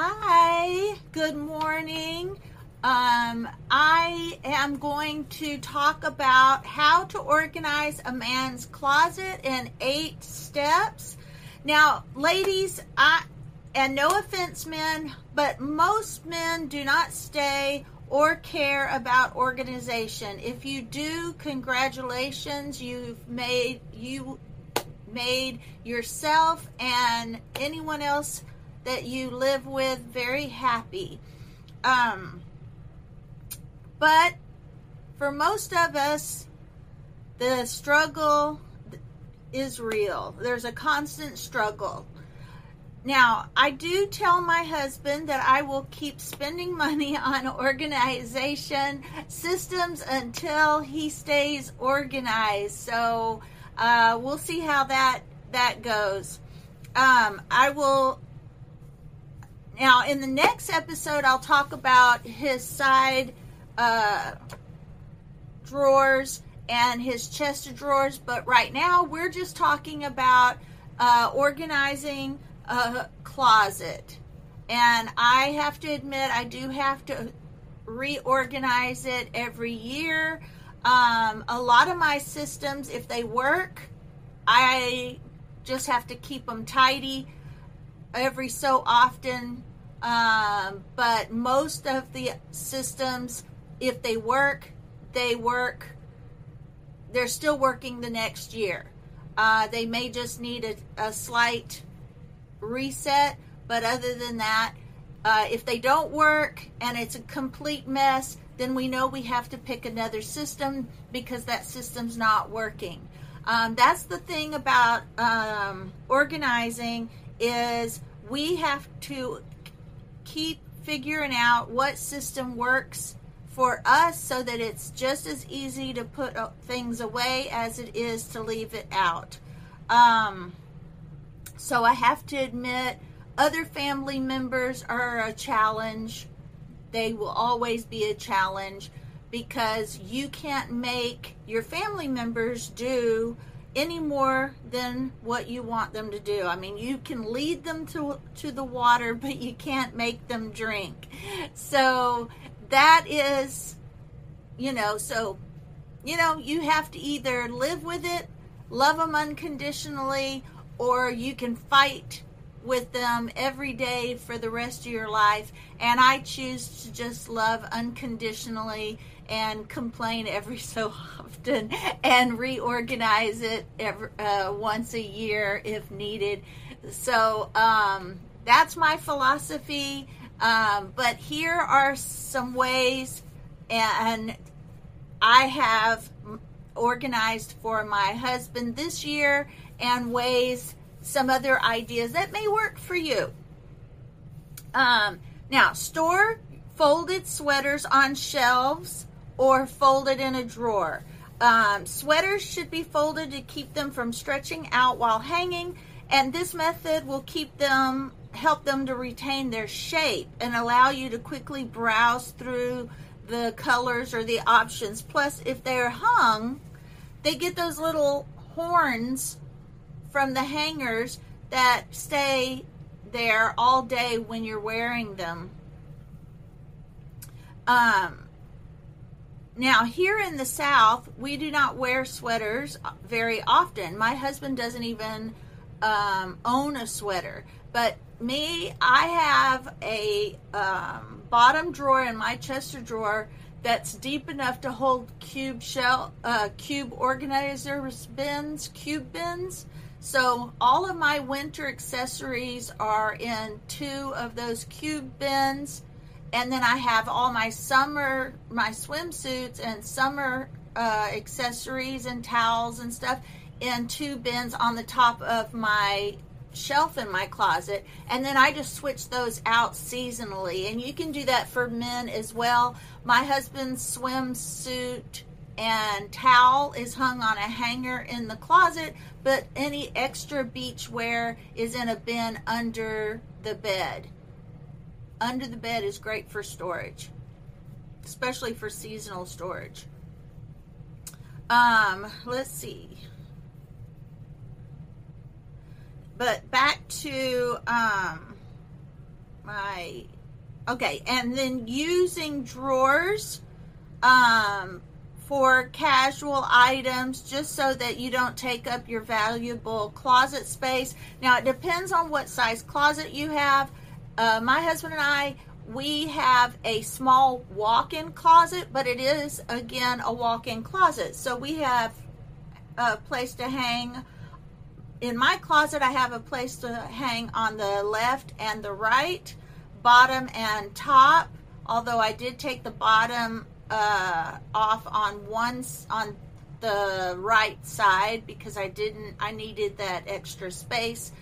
Hi, good morning. Um, I am going to talk about how to organize a man's closet in eight steps. Now, ladies, I and no offense, men, but most men do not stay or care about organization. If you do, congratulations, you've made you made yourself and anyone else that you live with very happy. Um, but for most of us, the struggle is real. There's a constant struggle. Now, I do tell my husband that I will keep spending money on organization systems until he stays organized. So uh, we'll see how that that goes. Um, I will now in the next episode. I'll talk about his side uh, drawers and his chest of drawers. But right now, we're just talking about uh, organizing a closet. And I have to admit, I do have to reorganize it every year. Um, a lot of my systems, if they work, I just have to keep them tidy every so often. Um, but most of the systems, if they work, they work. They're still working the next year. Uh, they may just need a, a, slight reset, but other than that, uh, if they don't work and it's a complete mess, then we know we have to pick another system because that system's not working. Um, that's the thing about um, organizing is we have to keep figuring out what system works for us so that it's just as easy to put uh, things away as it is to leave it out. Um, so I have to admit, other family members are a challenge. They will always be a challenge because you can't make your family members do any more than what you want them to do. I mean, you can lead them to to the water, but you can't make them drink. So that is you know, so you know, you have to either live with it, love them unconditionally, or you can fight with them every day for the rest of your life. And I choose to just love unconditionally and complain every so often and reorganize it every, uh, once a year if needed. So um, that's my philosophy. Um, but here are some ways, and I have organized for my husband this year, and ways, some other ideas that may work for you. Um, now, store folded sweaters on shelves or folded in a drawer. Um, sweaters should be folded to keep them from stretching out while hanging, and this method will keep them help them to retain their shape and allow you to quickly browse through the colors or the options. Plus, if they're hung, they get those little horns from the hangers that stay there all day when you're wearing them. Um, now, here in the South, we do not wear sweaters very often. My husband doesn't even um, own a sweater. But me, I have a um, bottom drawer in my Chester drawer that's deep enough to hold cube shell, uh, cube organizers bins, cube bins. So all of my winter accessories are in two of those cube bins and then I have all my summer, my swimsuits and summer uh, accessories and towels and stuff in two bins on the top of my shelf in my closet. And then I just switch those out seasonally. And you can do that for men as well. My husband's swimsuit and towel is hung on a hanger in the closet, but any extra beach wear is in a bin under the bed under the bed is great for storage, especially for seasonal storage. Um, let's see. But back to um, my okay, and then using drawers um, for casual items just so that you don't take up your valuable closet space. Now, it depends on what size closet you have. Uh, my husband and I, we have a small walk in closet, but it is, again, a walk in closet. So we have a place to hang. In my closet, I have a place to hang on the left and the right, bottom and top. Although I did take the bottom uh, off on one on the right side because I didn't I needed that extra space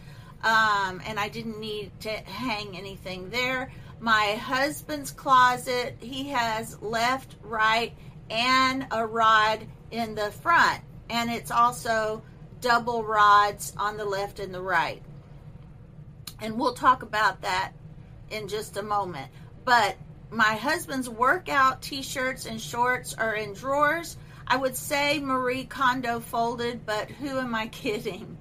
um, and I didn't need to hang anything there. My husband's closet he has left, right, and a rod in the front, and it's also double rods on the left and the right. And we'll talk about that in just a moment. But my husband's workout t-shirts and shorts are in drawers. I would say Marie Kondo folded, but who am I kidding?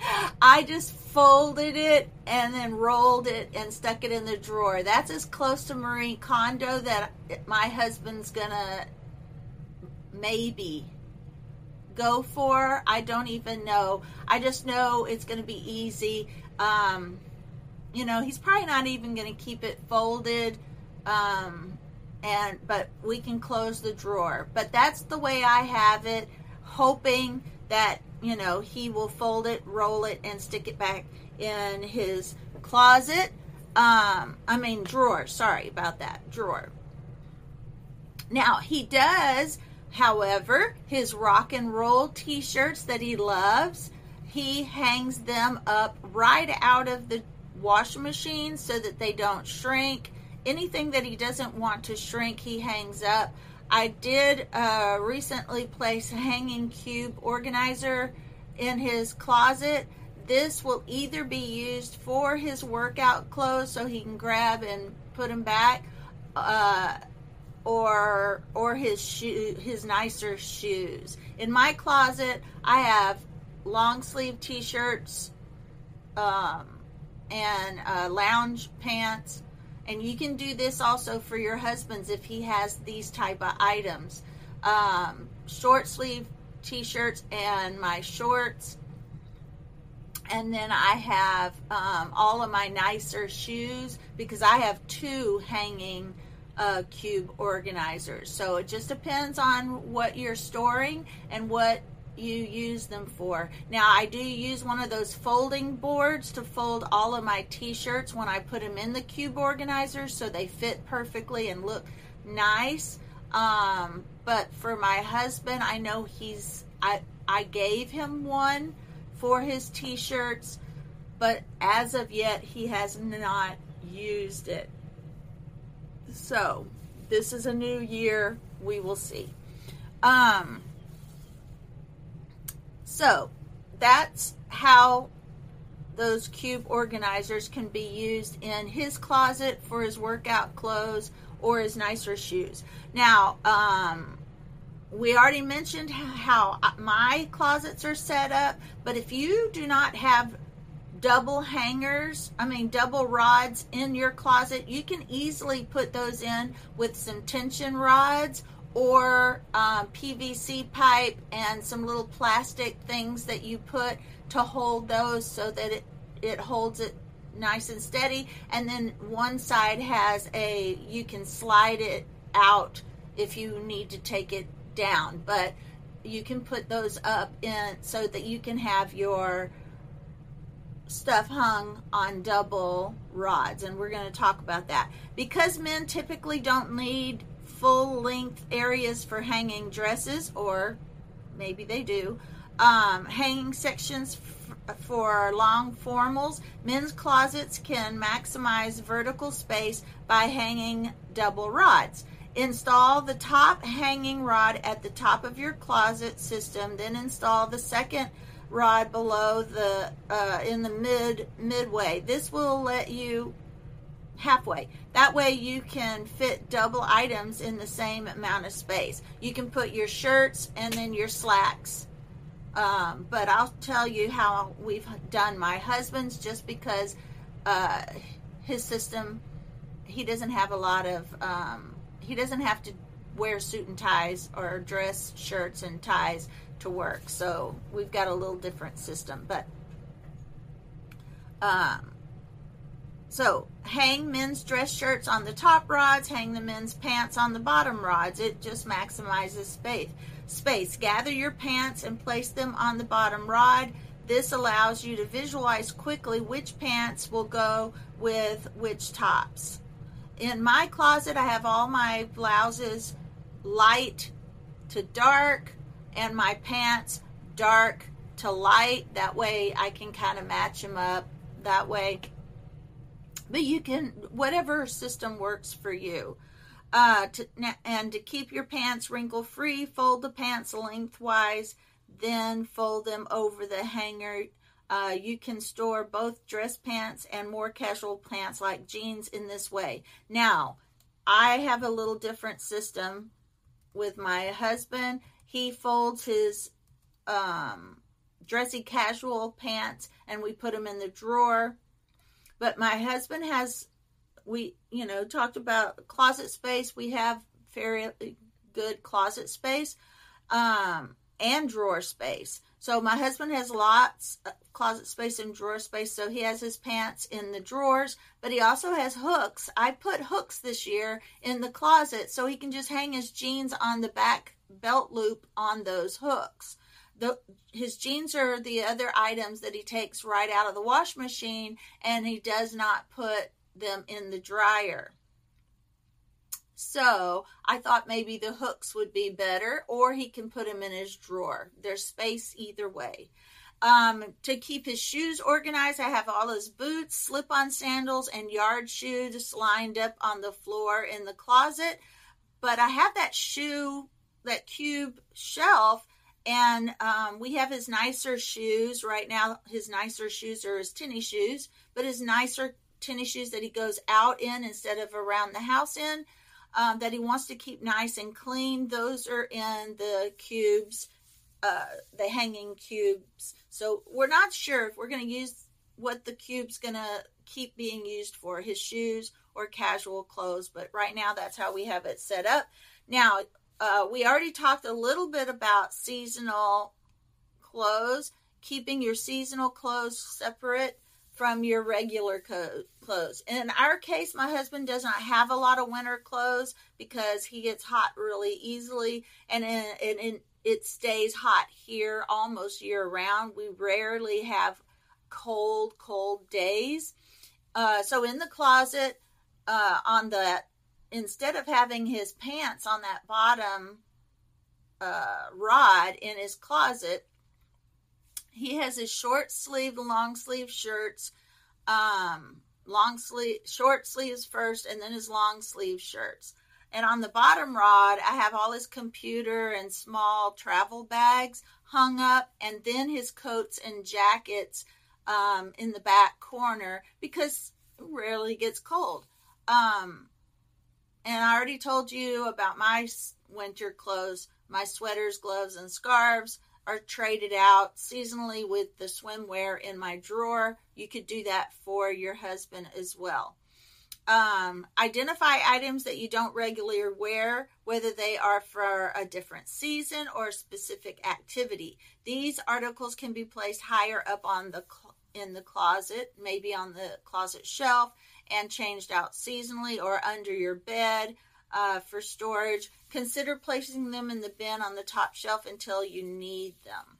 I just folded it and then rolled it and stuck it in the drawer. That's as close to Marie Kondo that my husband's gonna maybe go for. I don't even know. I just know it's gonna be easy. Um, you know, he's probably not even gonna keep it folded um, and but we can close the drawer. But that's the way I have it, hoping that you know he will fold it, roll it, and stick it back in his closet. Um, I mean drawer. Sorry about that drawer. Now he does, however, his rock and roll T-shirts that he loves. He hangs them up right out of the washing machine so that they don't shrink anything that he doesn't want to shrink, he hangs up. I did uh, recently place a hanging cube organizer in his closet. This will either be used for his workout clothes so he can grab and put them back, uh, or or his shoe his nicer shoes. In my closet, I have long sleeve t-shirts um, and uh, lounge pants and you can do this also for your husbands if he has these type of items um, short sleeve t-shirts and my shorts and then I have um, all of my nicer shoes because I have two hanging uh, cube organizers. So it just depends on what you're storing and what you use them for. Now, I do use one of those folding boards to fold all of my t-shirts when I put them in the cube organizer so they fit perfectly and look nice. Um, but for my husband, I know he's I I gave him one for his t-shirts, but as of yet he has not used it. So, this is a new year, we will see. Um so that's how those cube organizers can be used in his closet for his workout clothes or his nicer shoes. Now, um, we already mentioned how my closets are set up, but if you do not have double hangers, I mean double rods in your closet, you can easily put those in with some tension rods or um, PVC pipe and some little plastic things that you put to hold those so that it, it holds it nice and steady. And then one side has a, you can slide it out if you need to take it down. But you can put those up in so that you can have your stuff hung on double rods and we're going to talk about that because men typically don't need full length areas for hanging dresses, or maybe they do. Um, hanging sections f- for long formals. Men's closets can maximize vertical space by hanging double rods. Install the top hanging rod at the top of your closet system, then install the second rod below the uh, in the mid midway. This will let you halfway. That way you can fit double items in the same amount of space. You can put your shirts and then your slacks. Um, but I'll tell you how we've done my husband's just because uh, his system he doesn't have a lot of um, he doesn't have to wear suit and ties or dress shirts and ties to work. So we've got a little different system, but um, so hang men's dress shirts on the top rods, hang the men's pants on the bottom rods. It just maximizes space. Space. Gather your pants and place them on the bottom rod. This allows you to visualize quickly which pants will go with which tops. In my closet, I have all my blouses light to dark and my pants dark to light. That way I can kind of match them up that way. But you can, whatever system works for you. Uh, to, and to keep your pants wrinkle free, fold the pants lengthwise, then fold them over the hanger. Uh, you can store both dress pants and more casual pants like jeans in this way. Now, I have a little different system with my husband. He folds his um, dressy casual pants and we put them in the drawer. But my husband has, we, you know, talked about closet space. We have fairly good closet space um, and drawer space. So my husband has lots of closet space and drawer space. So he has his pants in the drawers, but he also has hooks. I put hooks this year in the closet so he can just hang his jeans on the back belt loop on those hooks the his jeans are the other items that he takes right out of the wash machine and he does not put them in the dryer. So I thought maybe the hooks would be better, or he can put them in his drawer. There's space either way. Um, to keep his shoes organized, I have all his boots, slip on sandals, and yard shoes lined up on the floor in the closet. But I have that shoe, that cube shelf and um, we have his nicer shoes right now. His nicer shoes are his tennis shoes, but his nicer tennis shoes that he goes out in instead of around the house in, um, that he wants to keep nice and clean. Those are in the cubes, uh, the hanging cubes. So we're not sure if we're going to use what the cube's going to keep being used for, his shoes or casual clothes. But right now, that's how we have it set up. Now, uh, we already talked a little bit about seasonal clothes, keeping your seasonal clothes separate from your regular co- clothes. In our case, my husband does not have a lot of winter clothes because he gets hot really easily, and, in, and in, it stays hot here almost year round. We rarely have cold, cold days. Uh, so in the closet, uh, on the instead of having his pants on that bottom uh, rod in his closet, he has his short sleeve, long sleeve shirts, um, long sleeve, short sleeves first, and then his long sleeve shirts. And on the bottom rod, I have all his computer and small travel bags hung up, and then his coats and jackets um, in the back corner because it rarely gets cold. Um, and I already told you about my winter clothes. My sweaters, gloves, and scarves are traded out seasonally with the swimwear in my drawer. You could do that for your husband as well. Um, identify items that you don't regularly wear, whether they are for a different season or a specific activity. These articles can be placed higher up on the in the closet, maybe on the closet shelf, and changed out seasonally or under your bed uh, for storage. Consider placing them in the bin on the top shelf until you need them.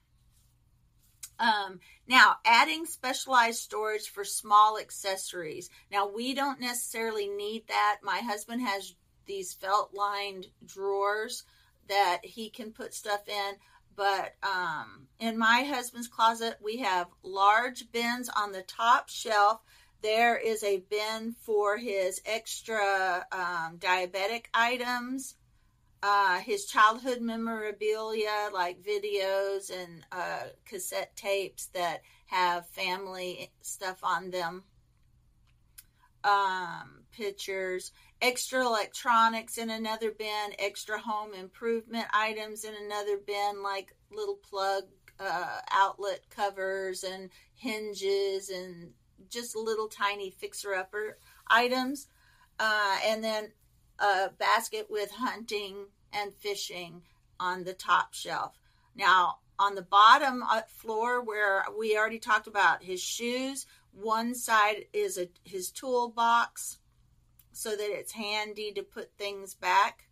Um, now, adding specialized storage for small accessories. Now, we don't necessarily need that. My husband has these felt lined drawers that he can put stuff in. But um, in my husband's closet, we have large bins on the top shelf there is a bin for his extra um, diabetic items, uh, his childhood memorabilia like videos and uh, cassette tapes that have family stuff on them, um, pictures, extra electronics in another bin, extra home improvement items in another bin like little plug uh, outlet covers and hinges and just little tiny fixer upper items. uh, and then a basket with hunting and fishing on the top shelf. Now, on the bottom uh, floor where we already talked about his shoes, one side is a his toolbox so that it's handy to put things back.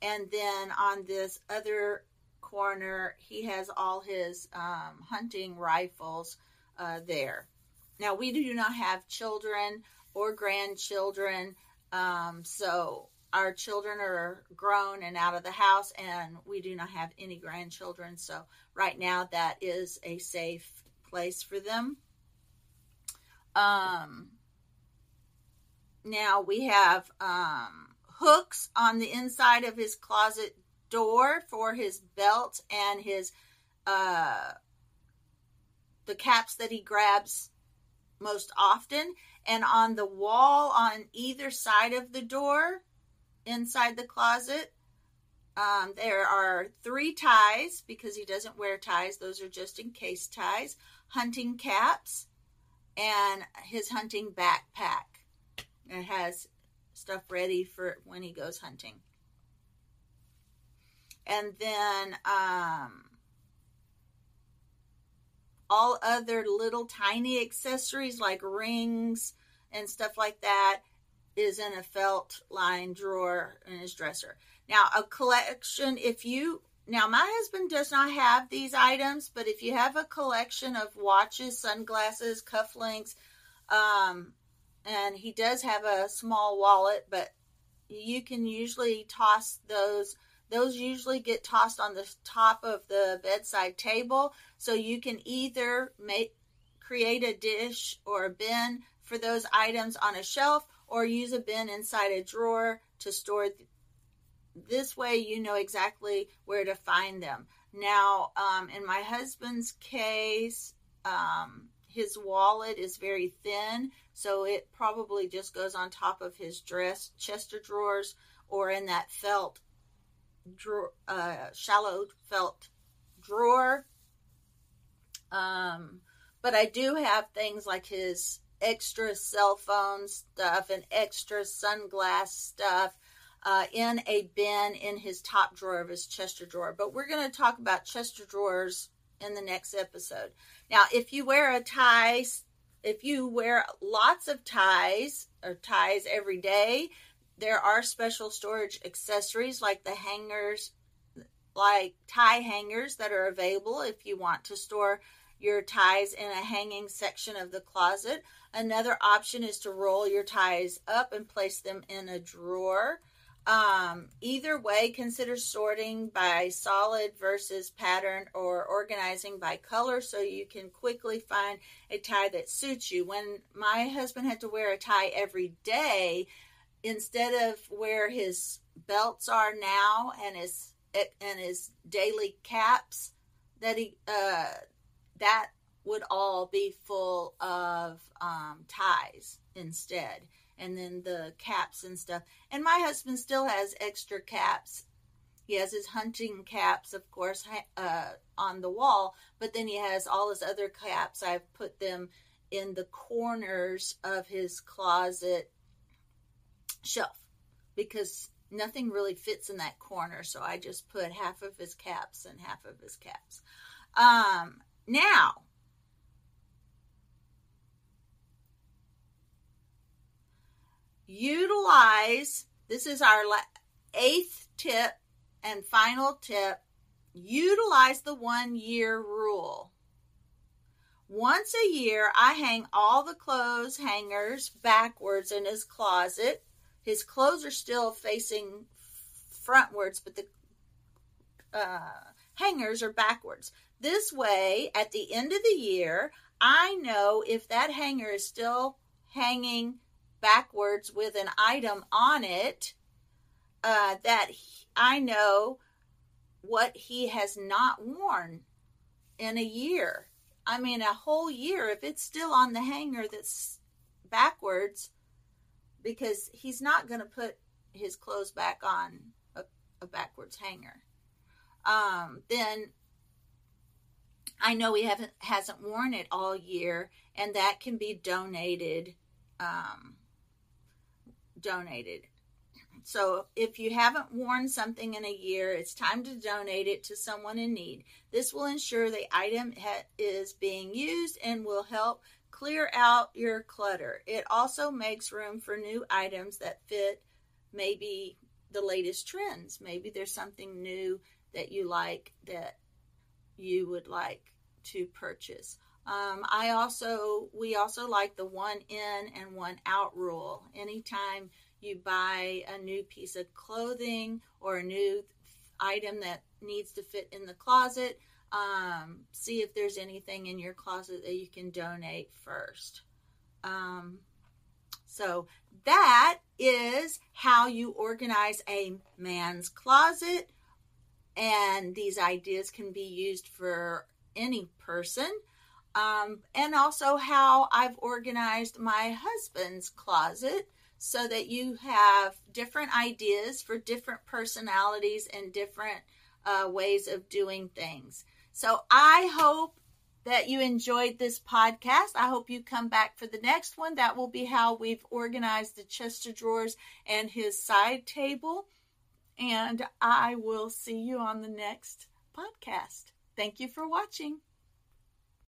And then on this other corner, he has all his um, hunting rifles uh, there. Now, we do not have children or grandchildren, um, so our children are grown and out of the house, and we do not have any grandchildren. So, right now, that is a safe place for them. Um, now we have um, hooks on the inside of his closet door for his belt and his uh, the caps that he grabs most often and on the wall on either side of the door inside the closet um, there are three ties because he doesn't wear ties. Those are just in case ties. Hunting caps and his hunting backpack. It has stuff ready for when he goes hunting. And then um, all other little tiny accessories like rings and stuff like that is in a felt lined drawer in his dresser. Now, a collection, if you now my husband does not have these items, but if you have a collection of watches, sunglasses, cufflinks, um, and he does have a small wallet, but you can usually toss those. Those usually get tossed on the top of the bedside table, so you can either make create a dish or a bin for those items on a shelf, or use a bin inside a drawer to store. Th- this way, you know exactly where to find them. Now, um, in my husband's case, um, his wallet is very thin, so it probably just goes on top of his dress chest of drawers or in that felt drawer, uh, shallow felt drawer. Um, but I do have things like his extra cell phone stuff and extra sunglass stuff uh, in a bin in his top drawer of his Chester drawer. But we're going to talk about Chester drawers in the next episode. Now, if you wear a tie, if you wear lots of ties or ties every day, there are special storage accessories like the hangers, like tie hangers that are available if you want to store your ties in a hanging section of the closet. Another option is to roll your ties up and place them in a drawer. Um, either way, consider sorting by solid versus pattern or organizing by color so you can quickly find a tie that suits you. When my husband had to wear a tie every day, instead of where his belts are now and his and his daily caps, that he uh, that would all be full of um, ties instead and then the caps and stuff. And my husband still has extra caps. He has his hunting caps, of course, uh, on the wall, but then he has all his other caps. I've put them in the corners of his closet shelf because nothing really fits in that corner. So I just put half of his caps and half of his caps. Um, now, utilize this is our eighth tip and final tip utilize the one year rule. Once a year, I hang all the clothes hangers backwards in his closet. His clothes are still facing frontwards, but the uh, hangers are backwards. This way, at the end of the year, I know if that hanger is still hanging backwards with an item on it uh, that he, I know what he has not worn in a year. I mean, a whole year, if it's still on the hanger that's backwards, because he's not going to put his clothes back on a, a backwards hanger. Um, then I know he haven't hasn't worn it all year, and that can be donated um, donated. So if you haven't worn something in a year, it's time to donate it to someone in need. This will ensure the item ha- is being used and will help clear out your clutter. It also makes room for new items that fit maybe the latest trends. Maybe there's something new that you like that you would like to purchase. Um, I also, we also like the one in and one out rule. Anytime you buy a new piece of clothing or a new item that needs to fit in the closet, um, see if there's anything in your closet that you can donate first. Um, so that is how you organize a man's closet. And these ideas can be used for any person. Um, and also how I've organized my husband's closet so that you have different ideas for different personalities and different uh, ways of doing things. So I hope that you enjoyed this podcast. I hope you come back for the next one. That will be how we've organized the chest of drawers and his side table. And I will see you on the next podcast. Thank you for watching.